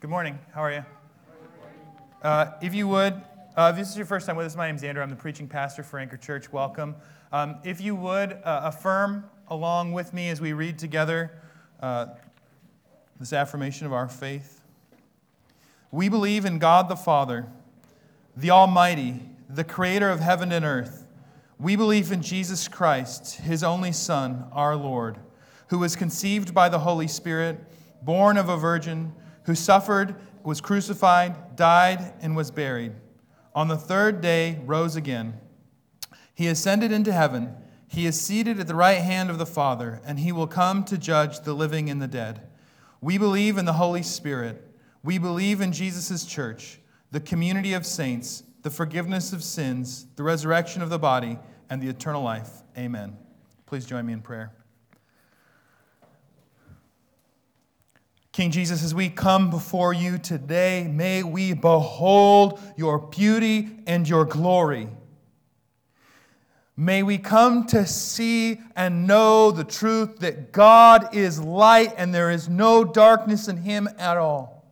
Good morning. How are you? Uh, if you would, uh, if this is your first time with us, my name is Andrew. I'm the preaching pastor for Anchor Church. Welcome. Um, if you would uh, affirm along with me as we read together uh, this affirmation of our faith. We believe in God the Father, the Almighty, the creator of heaven and earth. We believe in Jesus Christ, his only Son, our Lord, who was conceived by the Holy Spirit, born of a virgin, who suffered, was crucified, died, and was buried. On the third day, rose again. He ascended into heaven. He is seated at the right hand of the Father, and he will come to judge the living and the dead. We believe in the Holy Spirit. We believe in Jesus' church, the community of saints, the forgiveness of sins, the resurrection of the body, and the eternal life. Amen. Please join me in prayer. King Jesus, as we come before you today, may we behold your beauty and your glory. May we come to see and know the truth that God is light and there is no darkness in him at all.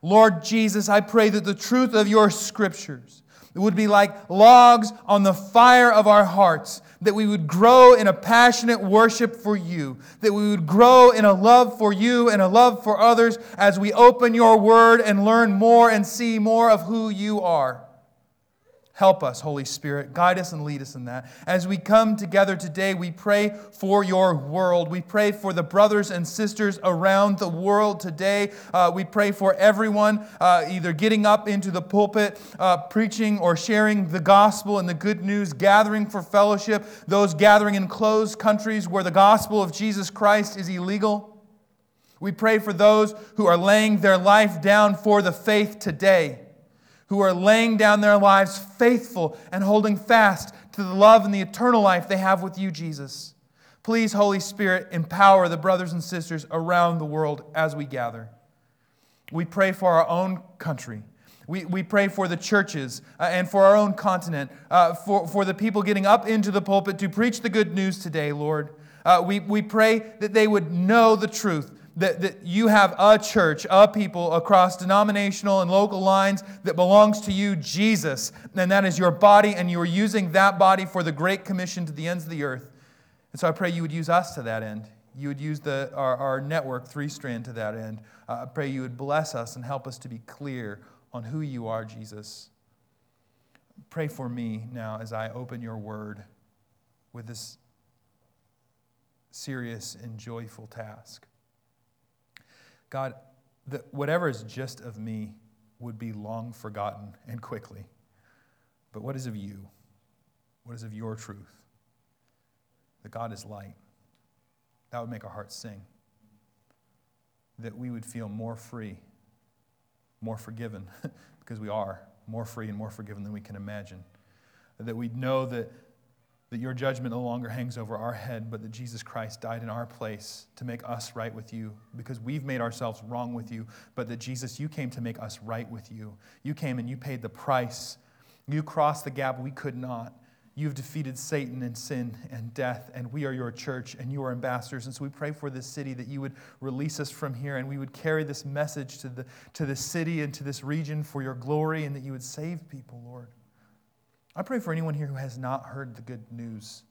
Lord Jesus, I pray that the truth of your scriptures would be like logs on the fire of our hearts, that we would grow in a passionate worship for you, that we would grow in a love for you and a love for others as we open your word and learn more and see more of who you are. Help us, Holy Spirit. Guide us and lead us in that. As we come together today, we pray for your world. We pray for the brothers and sisters around the world today. Uh, we pray for everyone uh, either getting up into the pulpit, uh, preaching or sharing the gospel and the good news, gathering for fellowship, those gathering in closed countries where the gospel of Jesus Christ is illegal. We pray for those who are laying their life down for the faith today who are laying down their lives faithful and holding fast to the love and the eternal life they have with you, Jesus. Please, Holy Spirit, empower the brothers and sisters around the world as we gather. We pray for our own country. We, we pray for the churches uh, and for our own continent, uh, for, for the people getting up into the pulpit to preach the good news today, Lord. Uh, we, we pray that they would know the truth, that, that you have a church, a people across denominational and local lines that belongs to you, Jesus, and that is your body, and you are using that body for the great commission to the ends of the earth. And so I pray you would use us to that end. You would use the, our, our network, Three Strand, to that end. Uh, I pray you would bless us and help us to be clear on who you are, Jesus. Pray for me now as I open your word with this serious and joyful task. God, that whatever is just of me would be long forgotten and quickly. But what is of you? What is of your truth? That God is light. That would make our hearts sing. That we would feel more free, more forgiven, because we are more free and more forgiven than we can imagine. That we'd know that that your judgment no longer hangs over our head, but that Jesus Christ died in our place to make us right with you because we've made ourselves wrong with you, but that Jesus, you came to make us right with you. You came and you paid the price. You crossed the gap we could not. You've defeated Satan and sin and death, and we are your church and you are ambassadors. And so we pray for this city that you would release us from here and we would carry this message to the, to the city and to this region for your glory and that you would save people, Lord. I pray for anyone here who has not heard the good news,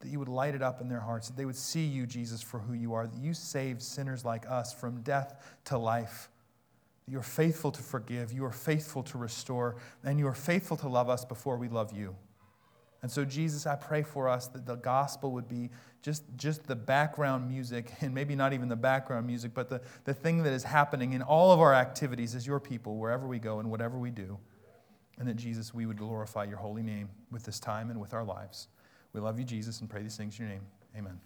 that you would light it up in their hearts, that they would see you, Jesus, for who you are, that you saved sinners like us from death to life. You are faithful to forgive, you are faithful to restore, and you are faithful to love us before we love you. And so, Jesus, I pray for us that the gospel would be just, just the background music, and maybe not even the background music, but the, the thing that is happening in all of our activities as your people, wherever we go and whatever we do and that, Jesus, we would glorify your holy name with this time and with our lives. We love you, Jesus, and pray these things in your name. Amen.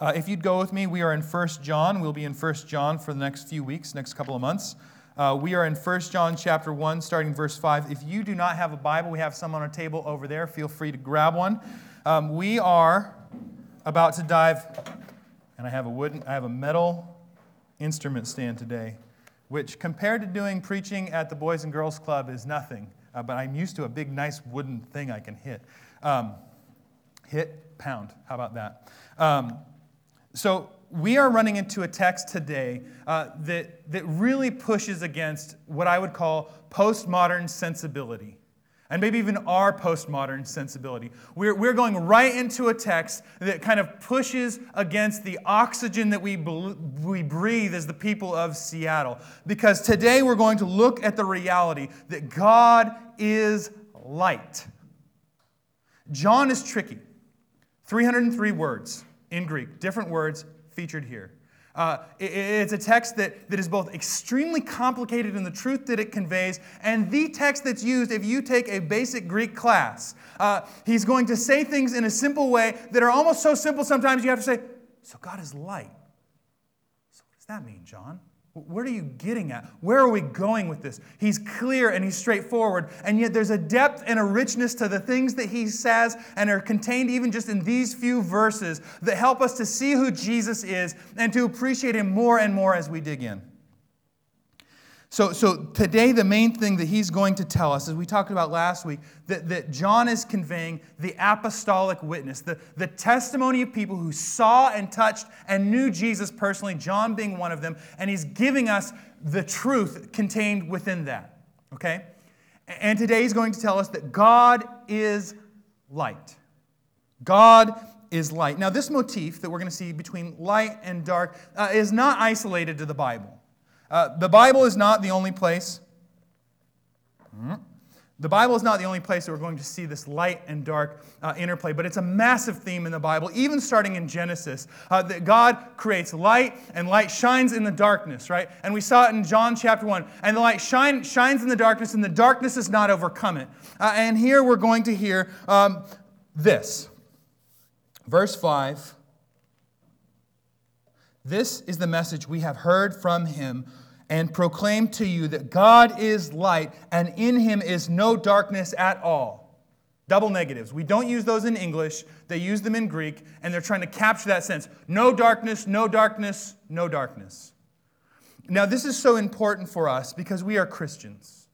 Uh, if you'd go with me, we are in 1 John. We'll be in 1 John for the next few weeks, next couple of months. Uh, we are in 1 John chapter 1, starting verse 5. If you do not have a Bible, we have some on our table over there. Feel free to grab one. Um, we are about to dive, and I have a wooden, I have a metal instrument stand today which compared to doing preaching at the Boys and Girls Club is nothing. Uh, but I'm used to a big, nice wooden thing I can hit. Um, hit, pound. How about that? Um, so we are running into a text today uh, that, that really pushes against what I would call postmodern sensibility and maybe even our postmodern sensibility. We're, we're going right into a text that kind of pushes against the oxygen that we, we breathe as the people of Seattle. Because today we're going to look at the reality that God is light. John is tricky. 303 words in Greek, different words featured here. Uh, it, it's a text that, that is both extremely complicated in the truth that it conveys and the text that's used if you take a basic Greek class. Uh, he's going to say things in a simple way that are almost so simple sometimes you have to say, So God is light. So what does that mean, John? What are you getting at? Where are we going with this? He's clear and he's straightforward, and yet there's a depth and a richness to the things that he says and are contained even just in these few verses that help us to see who Jesus is and to appreciate him more and more as we dig in. So, so today, the main thing that he's going to tell us, as we talked about last week, that, that John is conveying the apostolic witness, the, the testimony of people who saw and touched and knew Jesus personally, John being one of them, and he's giving us the truth contained within that. Okay? And today he's going to tell us that God is light. God is light. Now, this motif that we're going to see between light and dark uh, is not isolated to the Bible. Uh, the Bible is not the only place. Hmm? The Bible is not the only place that we're going to see this light and dark uh, interplay, but it's a massive theme in the Bible, even starting in Genesis, uh, that God creates light and light shines in the darkness, right? And we saw it in John chapter 1. And the light shine, shines in the darkness, and the darkness does not overcome it. Uh, and here we're going to hear um, this. Verse 5 This is the message we have heard from him and proclaim to you that God is light and in him is no darkness at all. Double negatives. We don't use those in English, they use them in Greek, and they're trying to capture that sense. No darkness, no darkness, no darkness. Now, this is so important for us because we are Christians.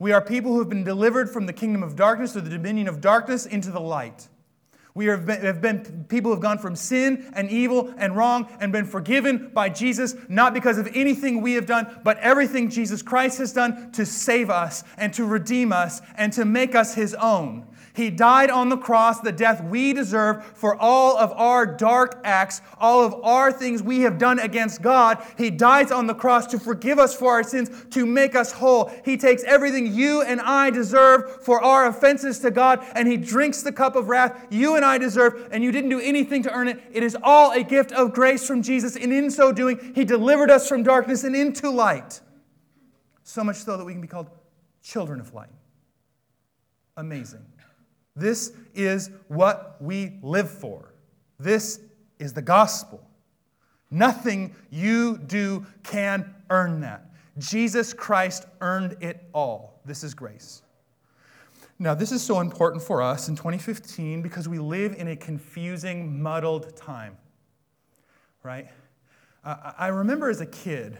We are people who have been delivered from the kingdom of darkness or the dominion of darkness into the light. We have been, have been people who have gone from sin and evil and wrong and been forgiven by Jesus, not because of anything we have done, but everything Jesus Christ has done to save us and to redeem us and to make us his own. He died on the cross, the death we deserve for all of our dark acts, all of our things we have done against God. He dies on the cross to forgive us for our sins, to make us whole. He takes everything you and I deserve for our offenses to God, and He drinks the cup of wrath you and I deserve, and you didn't do anything to earn it. It is all a gift of grace from Jesus, and in so doing, He delivered us from darkness and into light. So much so that we can be called children of light. Amazing. This is what we live for. This is the gospel. Nothing you do can earn that. Jesus Christ earned it all. This is grace. Now, this is so important for us in 2015 because we live in a confusing, muddled time, right? I remember as a kid,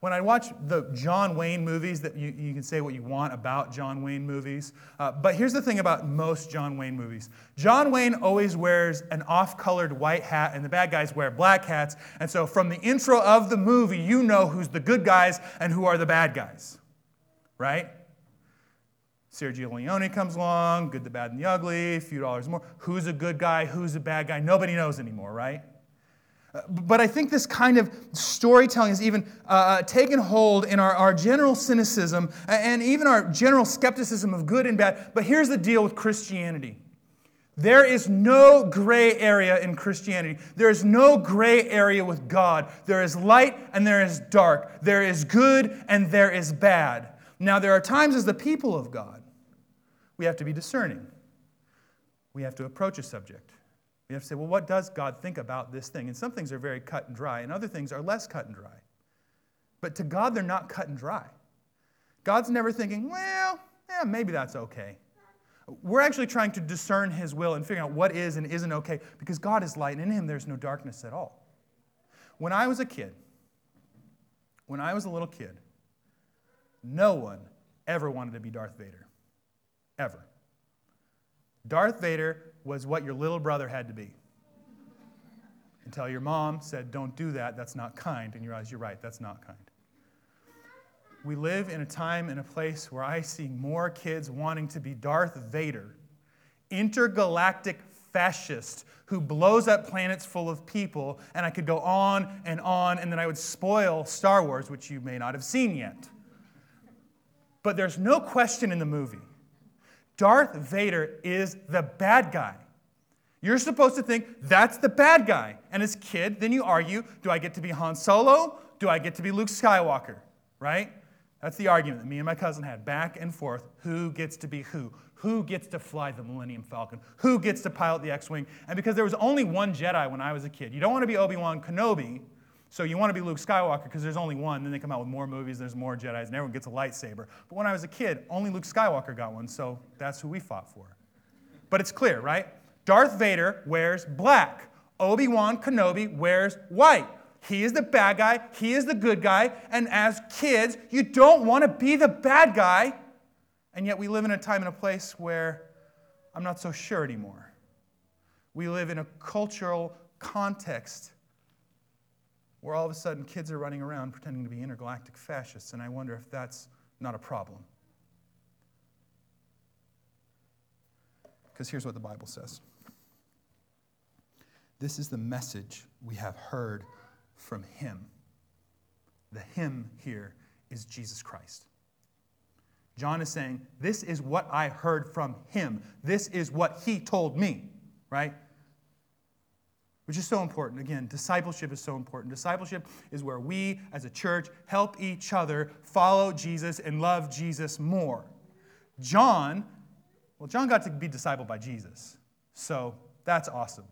when I watch the John Wayne movies, that you, you can say what you want about John Wayne movies, uh, but here's the thing about most John Wayne movies John Wayne always wears an off colored white hat, and the bad guys wear black hats. And so from the intro of the movie, you know who's the good guys and who are the bad guys, right? Sergio Leone comes along, good, the bad, and the ugly, a few dollars more. Who's a good guy? Who's a bad guy? Nobody knows anymore, right? But I think this kind of storytelling has even uh, uh, taken hold in our, our general cynicism and even our general skepticism of good and bad. But here's the deal with Christianity there is no gray area in Christianity. There is no gray area with God. There is light and there is dark. There is good and there is bad. Now, there are times as the people of God, we have to be discerning. We have to approach a subject. We have to say, well, what does God think about this thing? And some things are very cut and dry, and other things are less cut and dry. But to God, they're not cut and dry. God's never thinking, well, yeah, maybe that's okay. We're actually trying to discern His will and figuring out what is and isn't okay because God is light, and in Him there's no darkness at all. When I was a kid, when I was a little kid, no one ever wanted to be Darth Vader. Ever. Darth Vader was what your little brother had to be. until your mom said, Don't do that, that's not kind. And you realize you're right, that's not kind. We live in a time and a place where I see more kids wanting to be Darth Vader, intergalactic fascist who blows up planets full of people, and I could go on and on, and then I would spoil Star Wars, which you may not have seen yet. But there's no question in the movie Darth Vader is the bad guy. You're supposed to think that's the bad guy. And as kid, then you argue do I get to be Han Solo? Do I get to be Luke Skywalker? Right? That's the argument that me and my cousin had back and forth. Who gets to be who? Who gets to fly the Millennium Falcon? Who gets to pilot the X Wing? And because there was only one Jedi when I was a kid, you don't want to be Obi Wan Kenobi, so you want to be Luke Skywalker because there's only one. Then they come out with more movies, there's more Jedi's, and everyone gets a lightsaber. But when I was a kid, only Luke Skywalker got one, so that's who we fought for. But it's clear, right? Darth Vader wears black. Obi Wan Kenobi wears white. He is the bad guy, he is the good guy, and as kids, you don't want to be the bad guy. And yet, we live in a time and a place where I'm not so sure anymore. We live in a cultural context where all of a sudden kids are running around pretending to be intergalactic fascists, and I wonder if that's not a problem. Because here's what the Bible says This is the message we have heard from Him. The Him here is Jesus Christ. John is saying, This is what I heard from Him. This is what He told me, right? Which is so important. Again, discipleship is so important. Discipleship is where we as a church help each other follow Jesus and love Jesus more. John, well, John got to be discipled by Jesus. So that's awesome.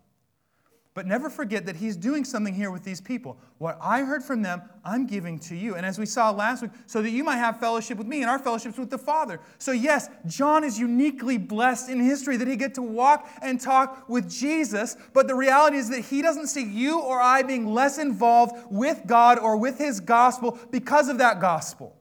But never forget that he's doing something here with these people. What I heard from them, I'm giving to you. And as we saw last week, so that you might have fellowship with me, and our fellowship's with the Father. So, yes, John is uniquely blessed in history that he get to walk and talk with Jesus. But the reality is that he doesn't see you or I being less involved with God or with his gospel because of that gospel.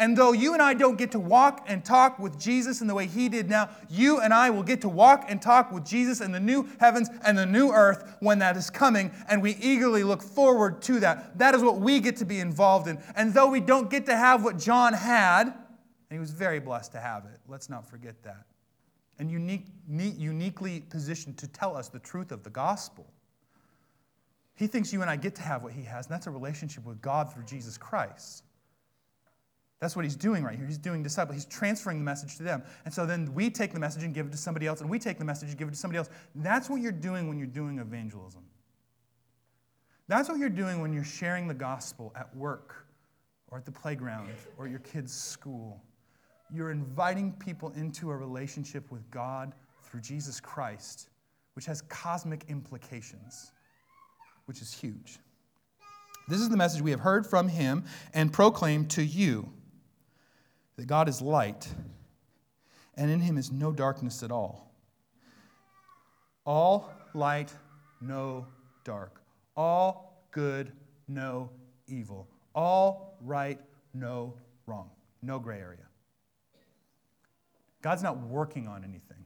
And though you and I don't get to walk and talk with Jesus in the way he did now, you and I will get to walk and talk with Jesus in the new heavens and the new earth when that is coming. And we eagerly look forward to that. That is what we get to be involved in. And though we don't get to have what John had, and he was very blessed to have it, let's not forget that. And unique, uniquely positioned to tell us the truth of the gospel. He thinks you and I get to have what he has, and that's a relationship with God through Jesus Christ. That's what he's doing right here. He's doing disciple. He's transferring the message to them. And so then we take the message and give it to somebody else, and we take the message and give it to somebody else. That's what you're doing when you're doing evangelism. That's what you're doing when you're sharing the gospel at work or at the playground or at your kid's school. You're inviting people into a relationship with God through Jesus Christ, which has cosmic implications, which is huge. This is the message we have heard from him and proclaimed to you that God is light, and in him is no darkness at all. All light, no dark. All good, no evil. All right, no wrong. No gray area. God's not working on anything.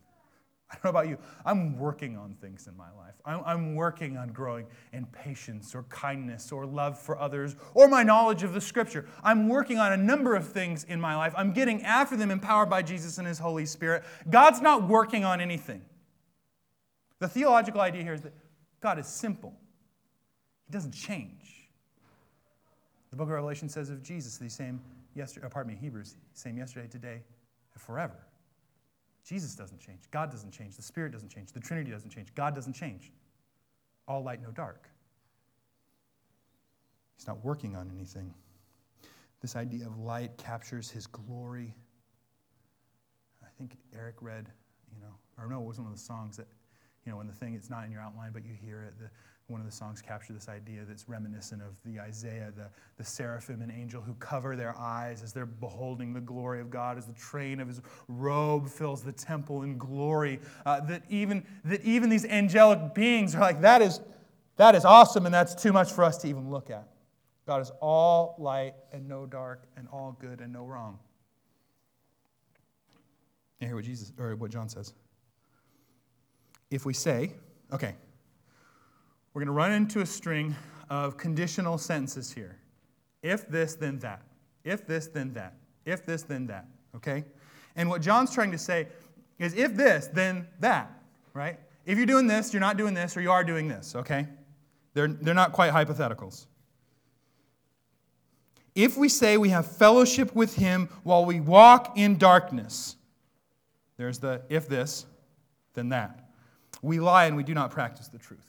I don't know about you. I'm working on things in my life. I'm, I'm, working on growing in patience or kindness or love for others or my knowledge of the scripture. I'm working on a number of things in my life. I'm getting after them empowered by Jesus and His Holy Spirit. God's not working on anything. The theological idea here is that God is simple, He doesn't change. The book of Revelation says of Jesus, the same yesterday, uh, pardon me, Hebrews, same yesterday, today, and forever. Jesus doesn't change. God doesn't change. The Spirit doesn't change. The Trinity doesn't change. God doesn't change. All light, no dark. He's not working on anything. This idea of light captures his glory. I think Eric read, you know, or no, it was one of the songs that, you know, when the thing, it's not in your outline, but you hear it. The, one of the songs capture this idea that's reminiscent of the Isaiah, the, the seraphim and angel who cover their eyes as they're beholding the glory of God, as the train of his robe fills the temple in glory. Uh, that, even, that even these angelic beings are like, that is, that is awesome, and that's too much for us to even look at. God is all light and no dark, and all good and no wrong. You hear what Jesus or what John says. If we say, okay, we're going to run into a string of conditional sentences here. If this, then that. If this, then that. If this, then that. Okay? And what John's trying to say is if this, then that, right? If you're doing this, you're not doing this, or you are doing this, okay? They're, they're not quite hypotheticals. If we say we have fellowship with him while we walk in darkness, there's the if this, then that. We lie and we do not practice the truth.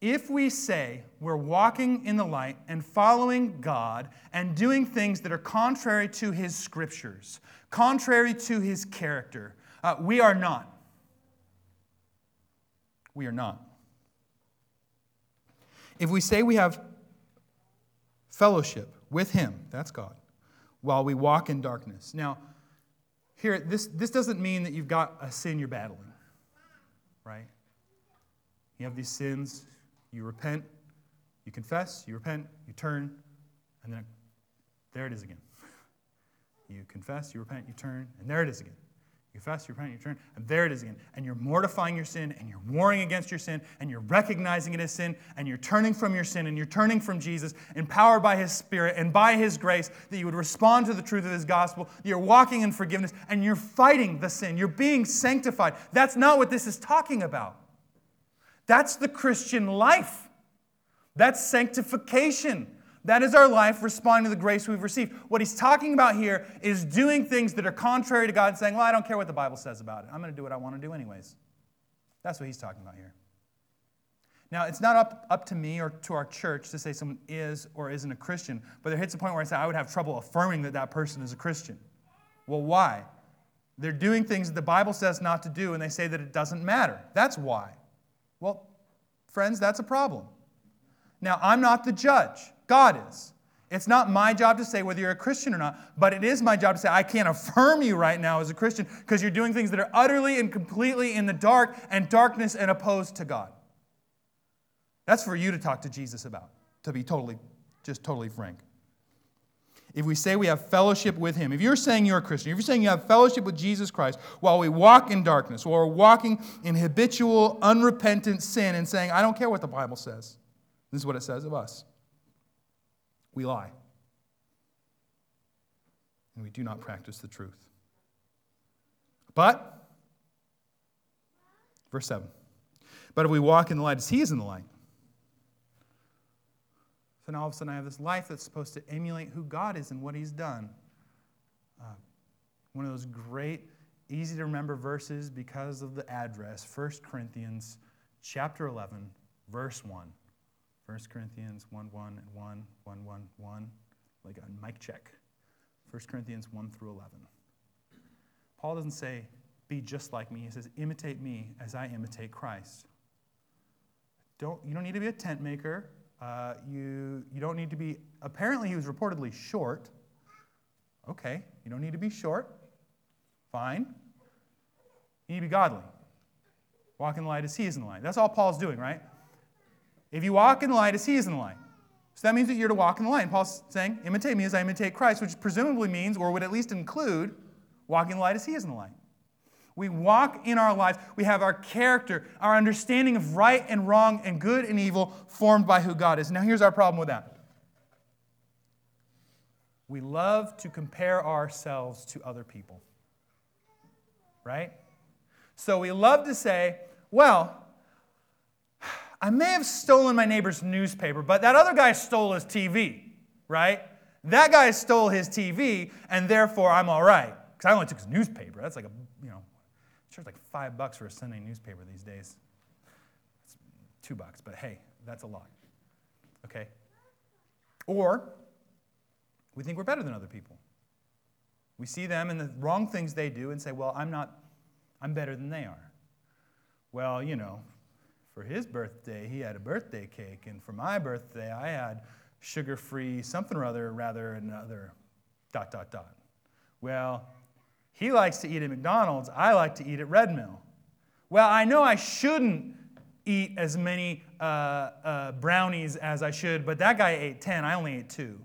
If we say we're walking in the light and following God and doing things that are contrary to his scriptures, contrary to his character, uh, we are not. We are not. If we say we have fellowship with him, that's God, while we walk in darkness. Now, here, this, this doesn't mean that you've got a sin you're battling, right? You have these sins, you repent, you confess, you repent, you turn, and then there it is again. You confess, you repent, you turn, and there it is again. You confess, you repent, you turn, and there it is again. And you're mortifying your sin, and you're warring against your sin, and you're recognizing it as sin, and you're turning from your sin, and you're turning from Jesus, empowered by His Spirit and by His grace, that you would respond to the truth of His gospel. You're walking in forgiveness, and you're fighting the sin. You're being sanctified. That's not what this is talking about. That's the Christian life. That's sanctification. That is our life responding to the grace we've received. What he's talking about here is doing things that are contrary to God and saying, Well, I don't care what the Bible says about it. I'm going to do what I want to do, anyways. That's what he's talking about here. Now, it's not up, up to me or to our church to say someone is or isn't a Christian, but there hits a point where I say I would have trouble affirming that that person is a Christian. Well, why? They're doing things that the Bible says not to do, and they say that it doesn't matter. That's why. Well, friends, that's a problem. Now, I'm not the judge. God is. It's not my job to say whether you're a Christian or not, but it is my job to say, I can't affirm you right now as a Christian because you're doing things that are utterly and completely in the dark and darkness and opposed to God. That's for you to talk to Jesus about, to be totally, just totally frank. If we say we have fellowship with Him, if you're saying you're a Christian, if you're saying you have fellowship with Jesus Christ while we walk in darkness, while we're walking in habitual, unrepentant sin and saying, I don't care what the Bible says, this is what it says of us we lie. And we do not practice the truth. But, verse 7 But if we walk in the light as He is in the light, so now all of a sudden I have this life that's supposed to emulate who God is and what He's done. Uh, one of those great, easy to remember verses because of the address 1 Corinthians chapter 11, verse 1. 1 Corinthians 1 1 and 1, 1 1 1, like a mic check. 1 Corinthians 1 through 11. Paul doesn't say, be just like me. He says, imitate me as I imitate Christ. Don't, you don't need to be a tent maker. Uh, you, you don't need to be, apparently, he was reportedly short. Okay, you don't need to be short. Fine. You need to be godly. Walk in the light as he is in the light. That's all Paul's doing, right? If you walk in the light as he is in the light. So that means that you're to walk in the light. Paul's saying, imitate me as I imitate Christ, which presumably means, or would at least include, walking in the light as he is in the light. We walk in our lives. We have our character, our understanding of right and wrong and good and evil formed by who God is. Now, here's our problem with that we love to compare ourselves to other people. Right? So we love to say, well, I may have stolen my neighbor's newspaper, but that other guy stole his TV, right? That guy stole his TV, and therefore I'm all right. Because I only took his newspaper. That's like a, you know, sure it's like five bucks for a Sunday newspaper these days. It's two bucks, but hey, that's a lot. Okay? Or we think we're better than other people. We see them and the wrong things they do and say, well, I'm not, I'm better than they are. Well, you know, for his birthday, he had a birthday cake, and for my birthday, I had sugar free something or other, rather another dot, dot, dot. Well, he likes to eat at McDonald's, I like to eat at Red Mill. Well, I know I shouldn't eat as many uh, uh, brownies as I should, but that guy ate 10, I only ate two.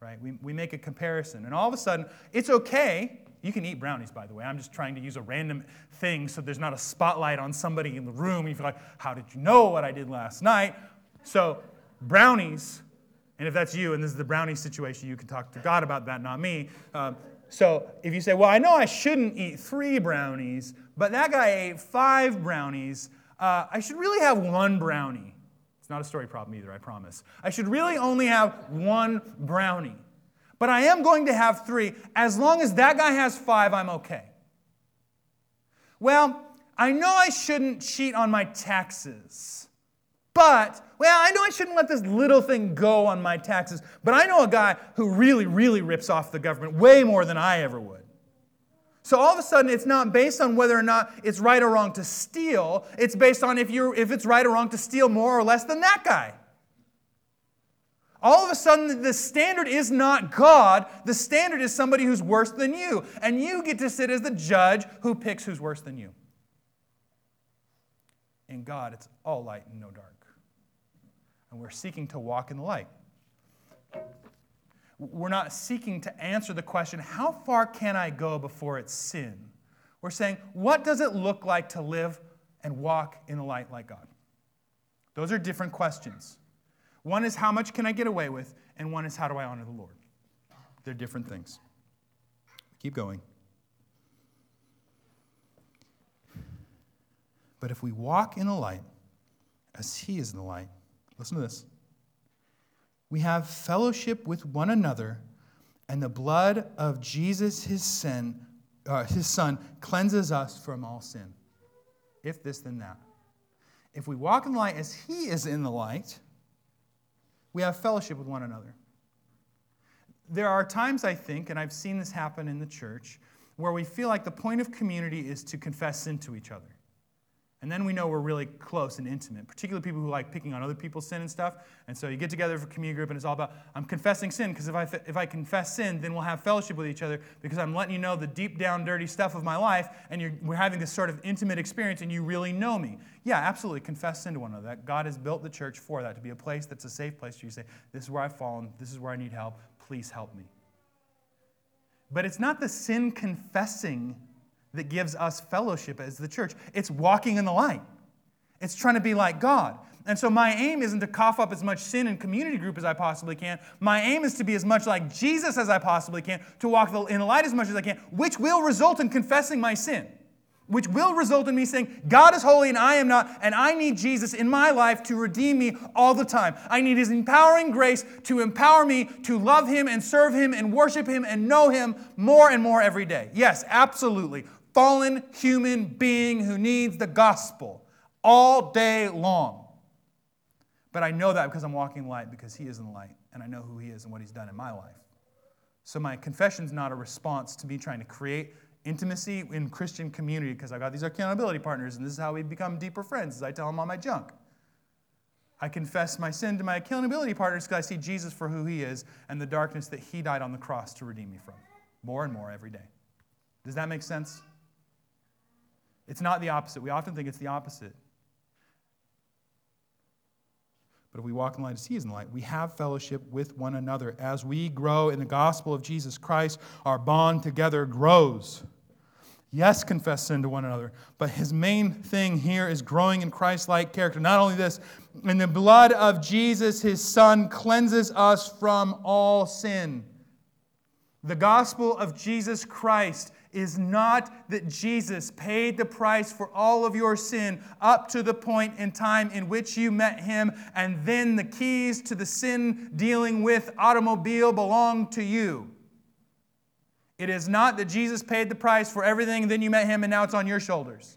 Right? We, we make a comparison. And all of a sudden, it's okay You can eat brownies, by the way. I'm just trying to use a random thing so there's not a spotlight on somebody in the room. You feel like, how did you know what I did last night? So, brownies, and if that's you and this is the brownie situation, you can talk to God about that, not me. Um, so, if you say, well, I know I shouldn't eat three brownies, but that guy ate five brownies, uh, I should really have one brownie. It's not a story problem either, I promise. I should really only have one brownie. But I am going to have three. As long as that guy has five, I'm okay. Well, I know I shouldn't cheat on my taxes. But, well, I know I shouldn't let this little thing go on my taxes. But I know a guy who really, really rips off the government way more than I ever would. So all of a sudden, it's not based on whether or not it's right or wrong to steal. It's based on if, you're, if it's right or wrong to steal more or less than that guy. All of a sudden, the standard is not God. The standard is somebody who's worse than you. And you get to sit as the judge who picks who's worse than you. In God, it's all light and no dark. And we're seeking to walk in the light. We're not seeking to answer the question, how far can I go before it's sin? We're saying, what does it look like to live and walk in the light like God? Those are different questions. One is, how much can I get away with? And one is, how do I honor the Lord? They're different things. Keep going. But if we walk in the light as He is in the light, listen to this we have fellowship with one another, and the blood of Jesus, his, sin, uh, his son, cleanses us from all sin. If this, then that. If we walk in the light as he is in the light, we have fellowship with one another. There are times, I think, and I've seen this happen in the church, where we feel like the point of community is to confess sin to each other. And then we know we're really close and intimate, particularly people who like picking on other people's sin and stuff. And so you get together for a community group, and it's all about, I'm confessing sin, because if I, if I confess sin, then we'll have fellowship with each other, because I'm letting you know the deep down, dirty stuff of my life, and we're having this sort of intimate experience, and you really know me. Yeah, absolutely, confess sin to one another. That God has built the church for that, to be a place that's a safe place where you say, This is where I've fallen, this is where I need help, please help me. But it's not the sin confessing that gives us fellowship as the church. It's walking in the light, it's trying to be like God. And so, my aim isn't to cough up as much sin in community group as I possibly can. My aim is to be as much like Jesus as I possibly can, to walk in the light as much as I can, which will result in confessing my sin which will result in me saying, God is holy and I am not, and I need Jesus in my life to redeem me all the time. I need His empowering grace to empower me to love Him and serve Him and worship Him and know Him more and more every day. Yes, absolutely fallen human being who needs the gospel all day long. But I know that because I'm walking light, because He is in the light, and I know who He is and what He's done in my life. So my confession is not a response to me trying to create intimacy in Christian community because I got these accountability partners, and this is how we become deeper friends, as I tell them all my junk. I confess my sin to my accountability partners because I see Jesus for who He is and the darkness that He died on the cross to redeem me from. More and more every day. Does that make sense? It's not the opposite. We often think it's the opposite. But if we walk in light as He is in light, we have fellowship with one another. As we grow in the gospel of Jesus Christ, our bond together grows. Yes, confess sin to one another, but his main thing here is growing in Christ like character. Not only this, in the blood of Jesus, his Son, cleanses us from all sin. The gospel of Jesus Christ is not that Jesus paid the price for all of your sin up to the point in time in which you met him, and then the keys to the sin dealing with automobile belong to you. It is not that Jesus paid the price for everything, then you met him, and now it's on your shoulders.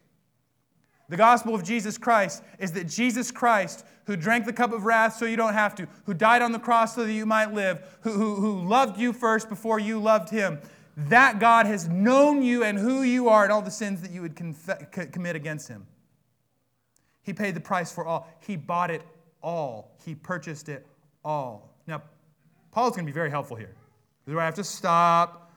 The gospel of Jesus Christ is that Jesus Christ, who drank the cup of wrath so you don't have to, who died on the cross so that you might live, who, who, who loved you first before you loved him, that God has known you and who you are and all the sins that you would conf- commit against him. He paid the price for all. He bought it all. He purchased it all. Now, Paul's going to be very helpful here. Do I have to stop?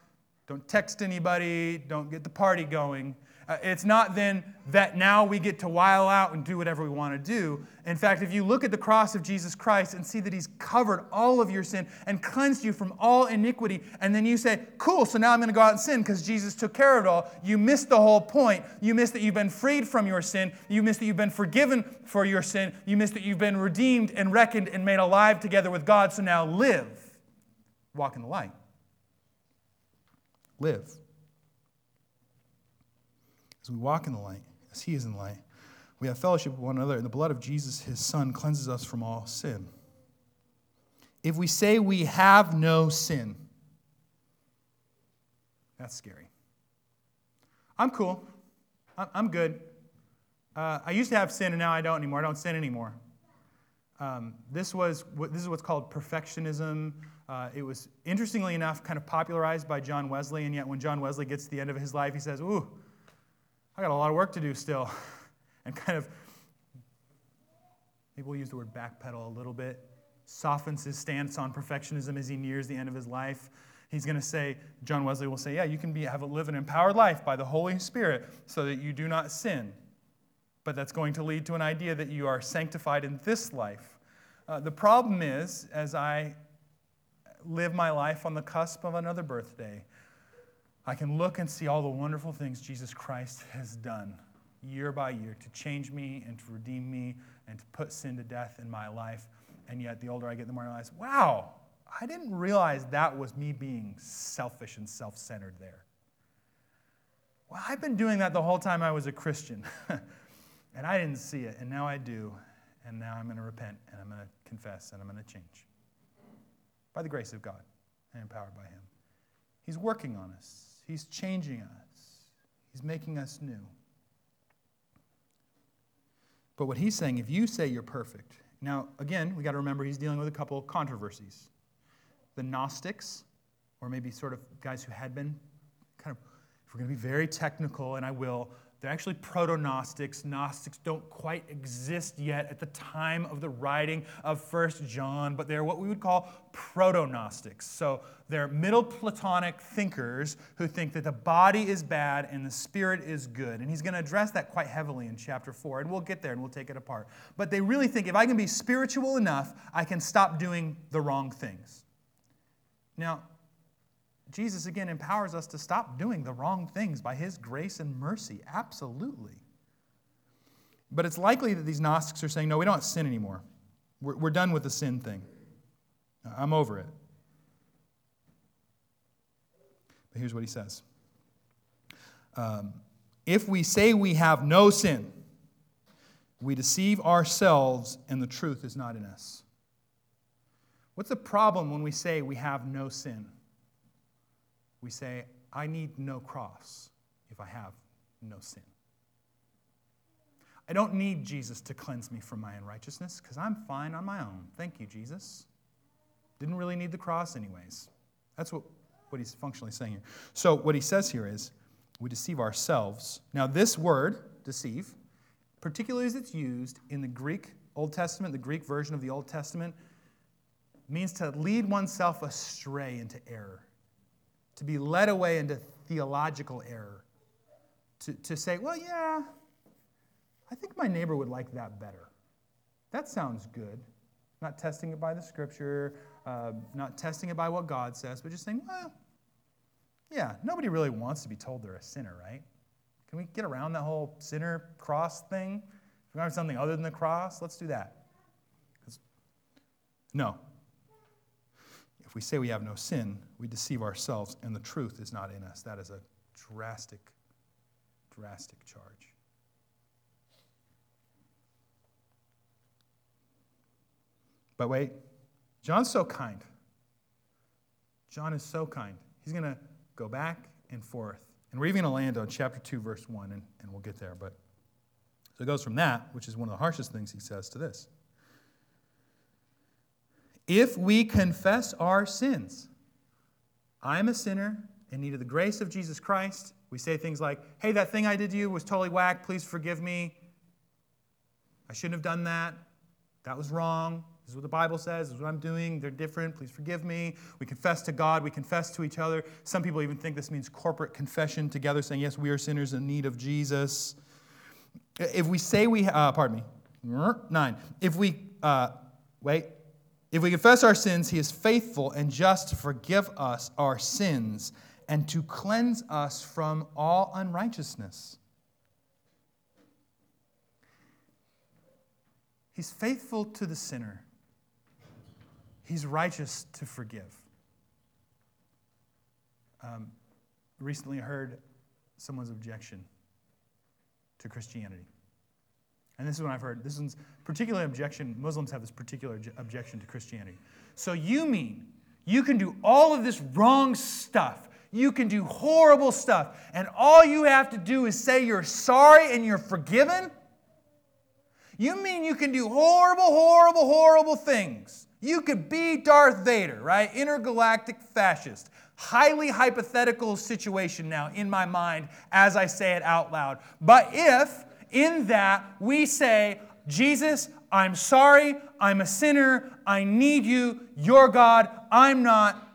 Don't text anybody. Don't get the party going. Uh, it's not then that now we get to while out and do whatever we want to do. In fact, if you look at the cross of Jesus Christ and see that He's covered all of your sin and cleansed you from all iniquity, and then you say, Cool, so now I'm going to go out and sin because Jesus took care of it all, you miss the whole point. You miss that you've been freed from your sin. You miss that you've been forgiven for your sin. You miss that you've been redeemed and reckoned and made alive together with God. So now live. Walk in the light. Live. As we walk in the light, as He is in the light, we have fellowship with one another, and the blood of Jesus, His Son, cleanses us from all sin. If we say we have no sin, that's scary. I'm cool. I'm good. Uh, I used to have sin, and now I don't anymore. I don't sin anymore. Um, this was this is what's called perfectionism. Uh, it was interestingly enough kind of popularized by John Wesley, and yet when John Wesley gets to the end of his life, he says, "Ooh, I got a lot of work to do still. and kind of, maybe we'll use the word backpedal a little bit, softens his stance on perfectionism as he nears the end of his life. He's going to say, John Wesley will say, yeah, you can be, have a, live an empowered life by the Holy Spirit so that you do not sin. But that's going to lead to an idea that you are sanctified in this life. Uh, the problem is, as I live my life on the cusp of another birthday, I can look and see all the wonderful things Jesus Christ has done year by year to change me and to redeem me and to put sin to death in my life. And yet, the older I get, the more I realize, wow, I didn't realize that was me being selfish and self centered there. Well, I've been doing that the whole time I was a Christian. and I didn't see it, and now I do. And now I'm going to repent, and I'm going to confess, and I'm going to change. By the grace of God and empowered by Him. He's working on us. He's changing us, He's making us new. But what he's saying, if you say you're perfect, now again, we got to remember he's dealing with a couple of controversies. The Gnostics, or maybe sort of guys who had been kind of, if we're going to be very technical, and I will, they're actually proto Gnostics. Gnostics don't quite exist yet at the time of the writing of First John, but they're what we would call proto Gnostics. So they're middle Platonic thinkers who think that the body is bad and the spirit is good. And he's going to address that quite heavily in chapter 4, and we'll get there and we'll take it apart. But they really think if I can be spiritual enough, I can stop doing the wrong things. Now, Jesus again empowers us to stop doing the wrong things by his grace and mercy. Absolutely. But it's likely that these Gnostics are saying, no, we don't sin anymore. We're, we're done with the sin thing. I'm over it. But here's what he says um, If we say we have no sin, we deceive ourselves and the truth is not in us. What's the problem when we say we have no sin? We say, I need no cross if I have no sin. I don't need Jesus to cleanse me from my unrighteousness because I'm fine on my own. Thank you, Jesus. Didn't really need the cross, anyways. That's what, what he's functionally saying here. So, what he says here is we deceive ourselves. Now, this word, deceive, particularly as it's used in the Greek Old Testament, the Greek version of the Old Testament, means to lead oneself astray into error to be led away into theological error, to, to say, well, yeah, I think my neighbor would like that better. That sounds good. Not testing it by the scripture, uh, not testing it by what God says, but just saying, well, yeah, nobody really wants to be told they're a sinner, right? Can we get around that whole sinner cross thing? If we have something other than the cross, let's do that. No, if we say we have no sin, we deceive ourselves and the truth is not in us. That is a drastic, drastic charge. But wait, John's so kind. John is so kind. He's going to go back and forth. And we're even going to land on chapter 2, verse 1, and, and we'll get there. But so it goes from that, which is one of the harshest things he says, to this if we confess our sins. I am a sinner in need of the grace of Jesus Christ. We say things like, hey, that thing I did to you was totally whack. Please forgive me. I shouldn't have done that. That was wrong. This is what the Bible says. This is what I'm doing. They're different. Please forgive me. We confess to God. We confess to each other. Some people even think this means corporate confession together, saying, Yes, we are sinners in need of Jesus. If we say we, uh, pardon me, nine. If we, uh, wait, if we confess our sins, he is faithful and just to forgive us our sins and to cleanse us from all unrighteousness. He's faithful to the sinner. He's righteous to forgive. Um, recently heard someone's objection to Christianity. And this is what I've heard. This is particular objection. Muslims have this particular objection to Christianity. So you mean you can do all of this wrong stuff? You can do horrible stuff, and all you have to do is say you're sorry and you're forgiven? You mean you can do horrible, horrible, horrible things? You could be Darth Vader, right? Intergalactic fascist. Highly hypothetical situation now in my mind as I say it out loud. But if in that we say, Jesus, I'm sorry, I'm a sinner, I need you, you're God, I'm not.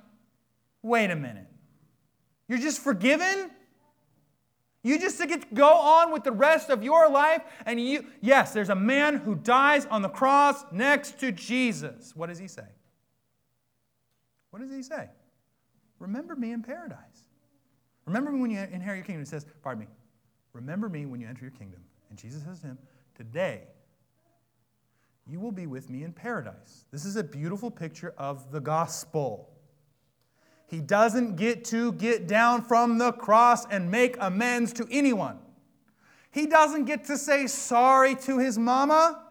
Wait a minute. You're just forgiven? You just get to go on with the rest of your life, and you, yes, there's a man who dies on the cross next to Jesus. What does he say? What does he say? Remember me in paradise. Remember me when you inherit your kingdom. He says, pardon me, remember me when you enter your kingdom. And Jesus says to him, Today, you will be with me in paradise. This is a beautiful picture of the gospel. He doesn't get to get down from the cross and make amends to anyone. He doesn't get to say sorry to his mama.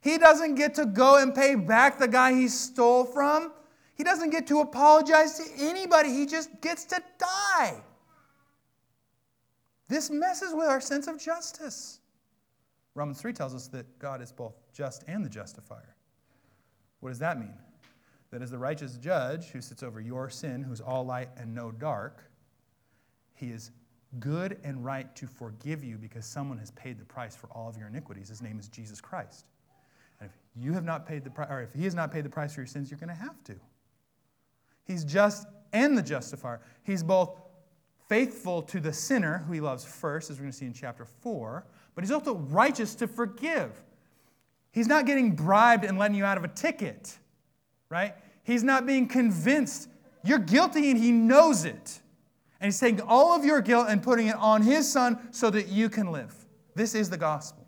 He doesn't get to go and pay back the guy he stole from. He doesn't get to apologize to anybody. He just gets to die. This messes with our sense of justice. Romans 3 tells us that God is both just and the justifier. What does that mean? That as the righteous judge who sits over your sin, who's all light and no dark, he is good and right to forgive you because someone has paid the price for all of your iniquities. His name is Jesus Christ. And if you have not paid the price, or if he has not paid the price for your sins, you're going to have to. He's just and the justifier. He's both faithful to the sinner, who he loves first, as we're going to see in chapter 4, but he's also righteous to forgive. He's not getting bribed and letting you out of a ticket, right? He's not being convinced. You're guilty and he knows it. And he's taking all of your guilt and putting it on his son so that you can live. This is the gospel.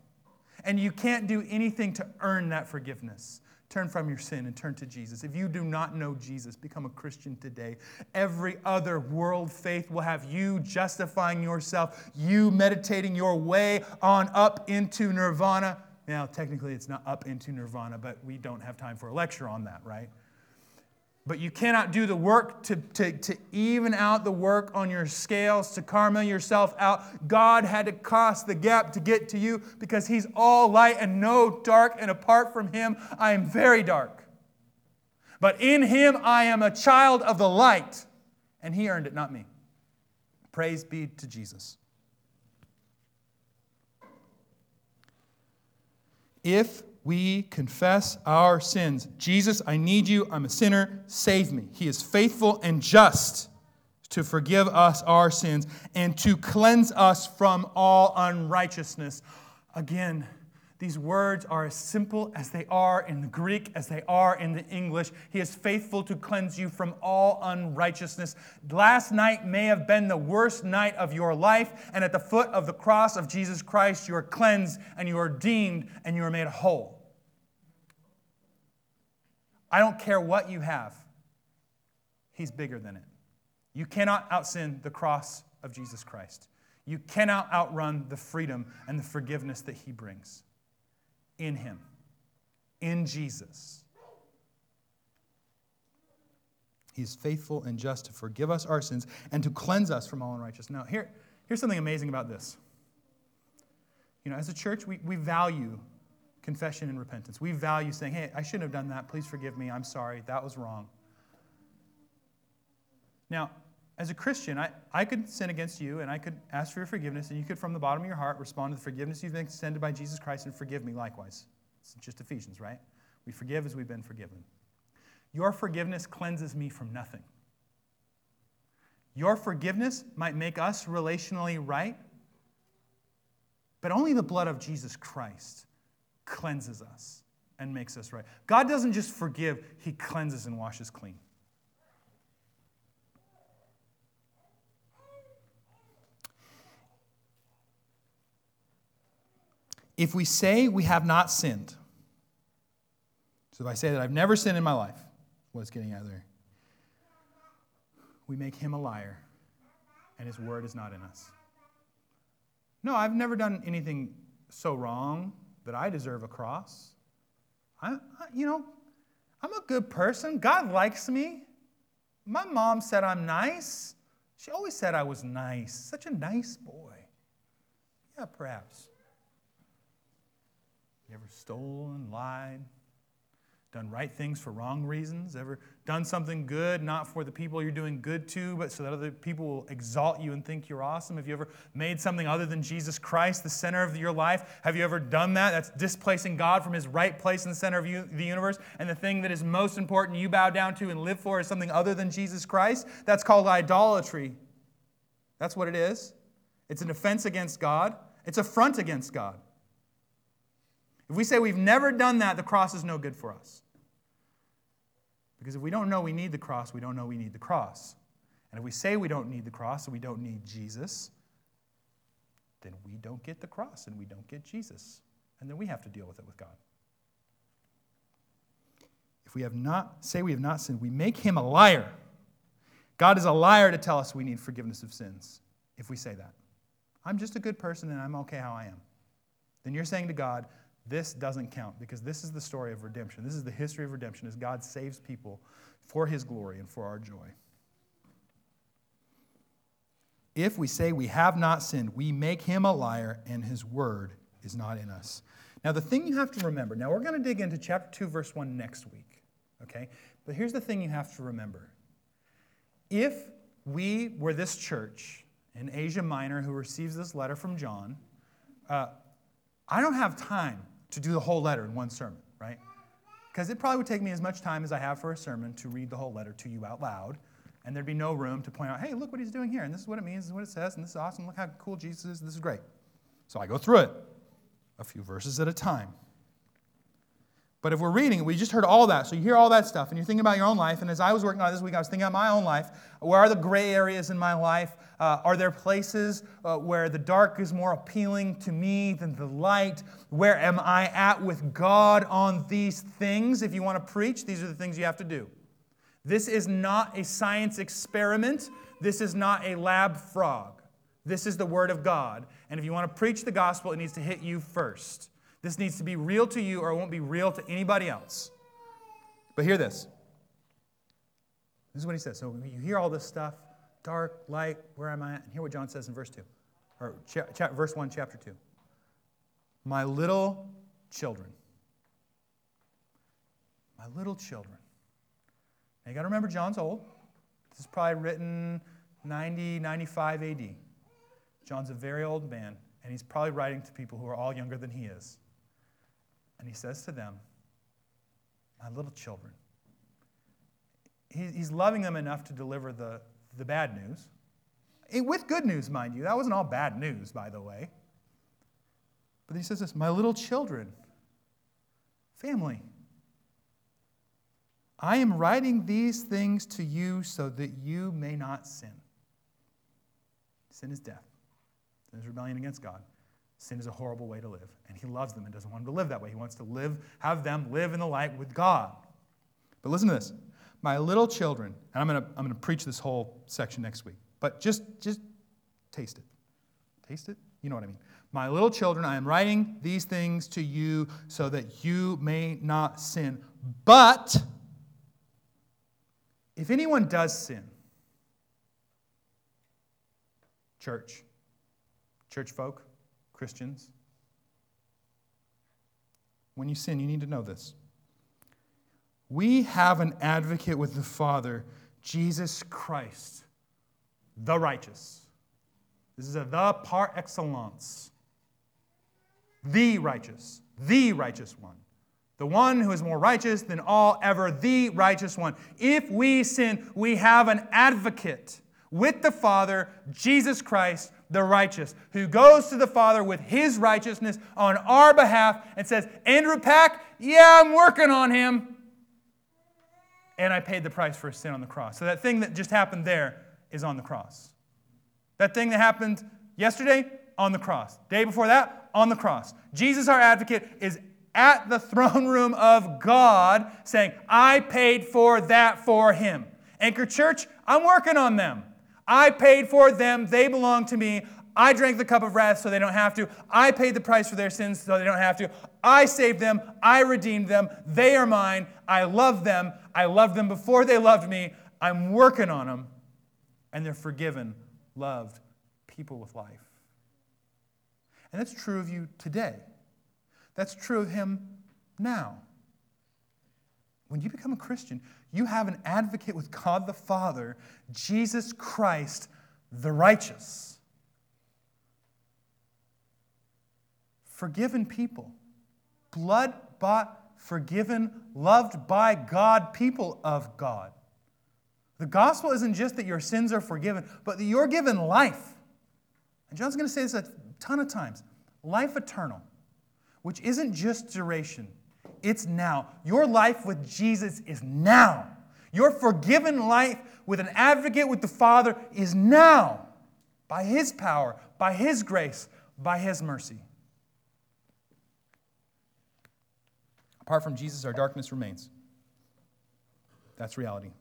And you can't do anything to earn that forgiveness. Turn from your sin and turn to Jesus. If you do not know Jesus, become a Christian today. Every other world faith will have you justifying yourself, you meditating your way on up into nirvana. Now, technically, it's not up into nirvana, but we don't have time for a lecture on that, right? But you cannot do the work to, to, to even out the work on your scales, to karma yourself out. God had to cross the gap to get to you because He's all light and no dark, and apart from Him, I am very dark. But in Him, I am a child of the light, and He earned it, not me. Praise be to Jesus. If we confess our sins. Jesus, I need you. I'm a sinner. Save me. He is faithful and just to forgive us our sins and to cleanse us from all unrighteousness. Again, these words are as simple as they are in the Greek as they are in the English. He is faithful to cleanse you from all unrighteousness. Last night may have been the worst night of your life, and at the foot of the cross of Jesus Christ, you are cleansed and you are deemed and you are made whole. I don't care what you have, He's bigger than it. You cannot outsin the cross of Jesus Christ. You cannot outrun the freedom and the forgiveness that He brings in Him, in Jesus. He is faithful and just to forgive us our sins and to cleanse us from all unrighteousness. Now, here, here's something amazing about this. You know, as a church, we, we value confession and repentance. We value saying, hey, I shouldn't have done that. Please forgive me. I'm sorry. That was wrong. Now, as a Christian, I, I could sin against you and I could ask for your forgiveness, and you could, from the bottom of your heart, respond to the forgiveness you've been extended by Jesus Christ and forgive me likewise. It's just Ephesians, right? We forgive as we've been forgiven. Your forgiveness cleanses me from nothing. Your forgiveness might make us relationally right, but only the blood of Jesus Christ cleanses us and makes us right. God doesn't just forgive, He cleanses and washes clean. If we say we have not sinned, so if I say that I've never sinned in my life, what's getting out there? We make him a liar, and his word is not in us. No, I've never done anything so wrong that I deserve a cross. I, I, you know, I'm a good person. God likes me. My mom said I'm nice. She always said I was nice. Such a nice boy. Yeah, perhaps. You ever stolen, lied, done right things for wrong reasons? Ever done something good, not for the people you're doing good to, but so that other people will exalt you and think you're awesome? Have you ever made something other than Jesus Christ the center of your life? Have you ever done that? That's displacing God from his right place in the center of you, the universe. And the thing that is most important you bow down to and live for is something other than Jesus Christ? That's called idolatry. That's what it is. It's an offense against God, it's a front against God. If we say we've never done that, the cross is no good for us. Because if we don't know we need the cross, we don't know we need the cross. And if we say we don't need the cross and we don't need Jesus, then we don't get the cross and we don't get Jesus. And then we have to deal with it with God. If we have not, say we have not sinned, we make him a liar. God is a liar to tell us we need forgiveness of sins if we say that. I'm just a good person and I'm okay how I am. Then you're saying to God, this doesn't count because this is the story of redemption. This is the history of redemption as God saves people for his glory and for our joy. If we say we have not sinned, we make him a liar and his word is not in us. Now, the thing you have to remember, now we're going to dig into chapter 2, verse 1 next week, okay? But here's the thing you have to remember. If we were this church in Asia Minor who receives this letter from John, uh, I don't have time to do the whole letter in one sermon, right? Because it probably would take me as much time as I have for a sermon to read the whole letter to you out loud. And there'd be no room to point out, hey, look what he's doing here. And this is what it means, this is what it says, and this is awesome. Look how cool Jesus is. This is great. So I go through it a few verses at a time. But if we're reading we just heard all that. So you hear all that stuff, and you're thinking about your own life. And as I was working on this week, I was thinking about my own life. Where are the gray areas in my life? Uh, are there places uh, where the dark is more appealing to me than the light? Where am I at with God on these things? If you want to preach, these are the things you have to do. This is not a science experiment. This is not a lab frog. This is the Word of God. And if you want to preach the gospel, it needs to hit you first. This needs to be real to you or it won't be real to anybody else. But hear this. This is what he says. So you hear all this stuff dark, light, where am I at? And hear what John says in verse 2, or cha- cha- verse 1, chapter 2. My little children. My little children. Now you got to remember, John's old. This is probably written 90, 95 AD. John's a very old man, and he's probably writing to people who are all younger than he is. And he says to them, My little children. He's loving them enough to deliver the, the bad news. Eh, with good news, mind you. That wasn't all bad news, by the way. But he says this My little children, family, I am writing these things to you so that you may not sin. Sin is death, sin is rebellion against God. Sin is a horrible way to live, and he loves them and doesn't want them to live that way. He wants to live, have them live in the light with God. But listen to this. My little children, and I'm going to I'm to preach this whole section next week, but just, just taste it. Taste it? You know what I mean. My little children, I am writing these things to you so that you may not sin. But if anyone does sin, church, church folk, Christians. When you sin, you need to know this. We have an advocate with the Father, Jesus Christ, the righteous. This is a the par excellence. The righteous, the righteous one, the one who is more righteous than all ever, the righteous one. If we sin, we have an advocate with the Father, Jesus Christ, the righteous, who goes to the Father with his righteousness on our behalf and says, Andrew Pack, yeah, I'm working on him. And I paid the price for his sin on the cross. So that thing that just happened there is on the cross. That thing that happened yesterday, on the cross. Day before that, on the cross. Jesus, our advocate, is at the throne room of God saying, I paid for that for him. Anchor Church, I'm working on them. I paid for them. They belong to me. I drank the cup of wrath so they don't have to. I paid the price for their sins so they don't have to. I saved them. I redeemed them. They are mine. I love them. I loved them before they loved me. I'm working on them. And they're forgiven, loved people with life. And that's true of you today. That's true of him now. When you become a Christian, you have an advocate with God the Father, Jesus Christ, the righteous. Forgiven people, blood bought, forgiven, loved by God, people of God. The gospel isn't just that your sins are forgiven, but that you're given life. And John's going to say this a ton of times life eternal, which isn't just duration, it's now. Your life with Jesus is now. Your forgiven life with an advocate with the Father is now by His power, by His grace, by His mercy. Apart from Jesus, our darkness remains. That's reality.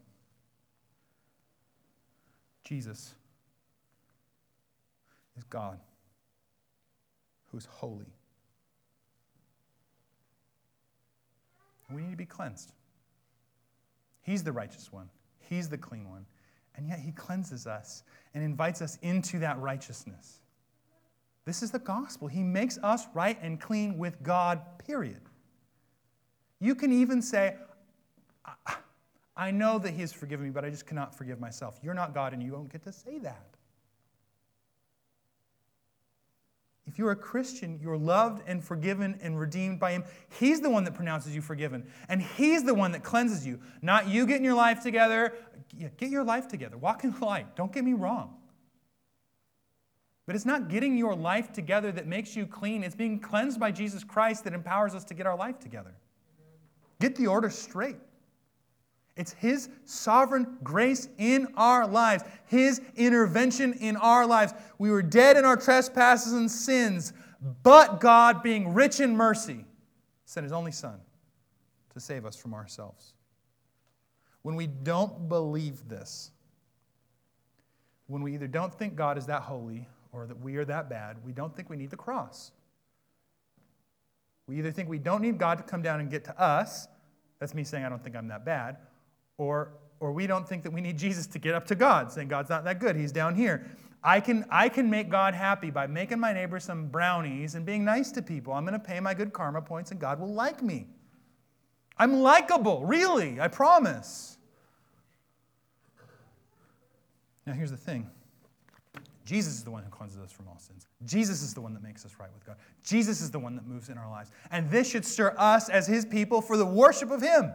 Jesus is God who is holy. And we need to be cleansed. He's the righteous one, He's the clean one. And yet He cleanses us and invites us into that righteousness. This is the gospel. He makes us right and clean with God, period. You can even say, I know that He has forgiven me, but I just cannot forgive myself. You're not God, and you don't get to say that. If you're a Christian, you're loved and forgiven and redeemed by Him. He's the one that pronounces you forgiven, and He's the one that cleanses you. Not you getting your life together. Get your life together. Walk in the light. Don't get me wrong. But it's not getting your life together that makes you clean. It's being cleansed by Jesus Christ that empowers us to get our life together. Get the order straight. It's His sovereign grace in our lives, His intervention in our lives. We were dead in our trespasses and sins, but God, being rich in mercy, sent His only Son to save us from ourselves. When we don't believe this, when we either don't think God is that holy or that we are that bad, we don't think we need the cross. We either think we don't need God to come down and get to us. That's me saying I don't think I'm that bad or, or we don't think that we need Jesus to get up to God, saying God's not that good, He's down here. I can, I can make God happy by making my neighbor some brownies and being nice to people. I'm going to pay my good karma points and God will like me. I'm likable, really, I promise. Now, here's the thing Jesus is the one who cleanses us from all sins. Jesus is the one that makes us right with God. Jesus is the one that moves in our lives. And this should stir us as His people for the worship of Him.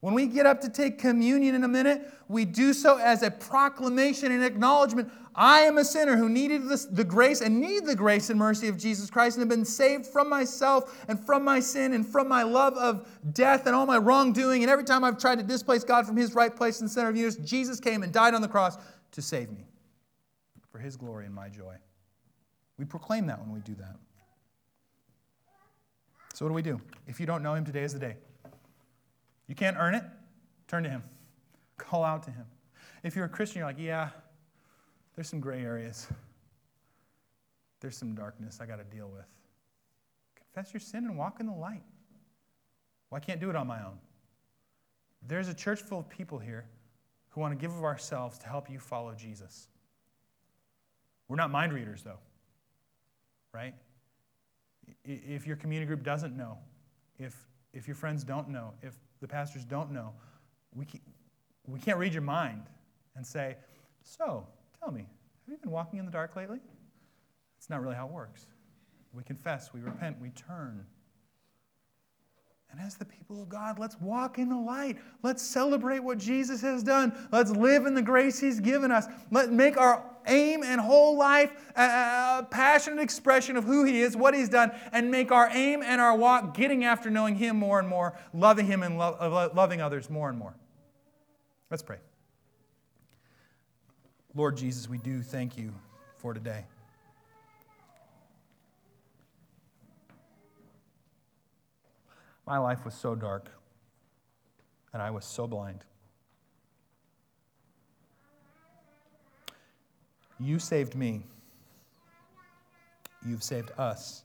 When we get up to take communion in a minute, we do so as a proclamation and acknowledgement. I am a sinner who needed the grace and need the grace and mercy of Jesus Christ and have been saved from myself and from my sin and from my love of death and all my wrongdoing. And every time I've tried to displace God from his right place in the center of universe, Jesus came and died on the cross to save me for his glory and my joy. We proclaim that when we do that. So, what do we do? If you don't know him, today is the day. You can't earn it? Turn to Him. Call out to Him. If you're a Christian, you're like, yeah, there's some gray areas. There's some darkness I got to deal with. Confess your sin and walk in the light. Well, I can't do it on my own. There's a church full of people here who want to give of ourselves to help you follow Jesus. We're not mind readers, though, right? If your community group doesn't know, if, if your friends don't know, if the pastors don't know. We, can, we can't read your mind and say, So, tell me, have you been walking in the dark lately? It's not really how it works. We confess, we repent, we turn. And as the people of God, let's walk in the light. Let's celebrate what Jesus has done. Let's live in the grace He's given us. Let's make our aim and whole life a, a passionate expression of who He is, what He's done, and make our aim and our walk getting after knowing Him more and more, loving Him and lo- loving others more and more. Let's pray. Lord Jesus, we do thank you for today. My life was so dark, and I was so blind. You saved me. You've saved us.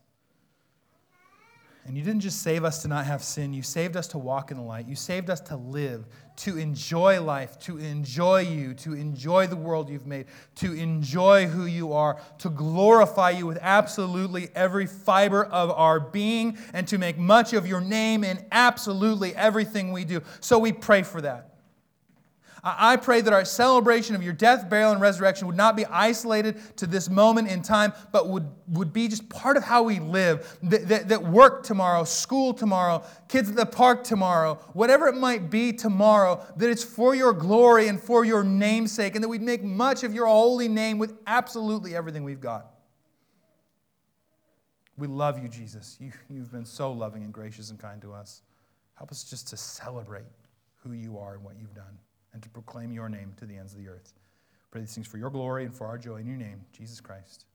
And you didn't just save us to not have sin, you saved us to walk in the light. You saved us to live, to enjoy life, to enjoy you, to enjoy the world you've made, to enjoy who you are, to glorify you with absolutely every fiber of our being, and to make much of your name in absolutely everything we do. So we pray for that. I pray that our celebration of your death, burial, and resurrection would not be isolated to this moment in time, but would, would be just part of how we live. That, that, that work tomorrow, school tomorrow, kids at the park tomorrow, whatever it might be tomorrow, that it's for your glory and for your namesake, and that we'd make much of your holy name with absolutely everything we've got. We love you, Jesus. You, you've been so loving and gracious and kind to us. Help us just to celebrate who you are and what you've done and to proclaim your name to the ends of the earth. Pray these things for your glory and for our joy in your name, Jesus Christ.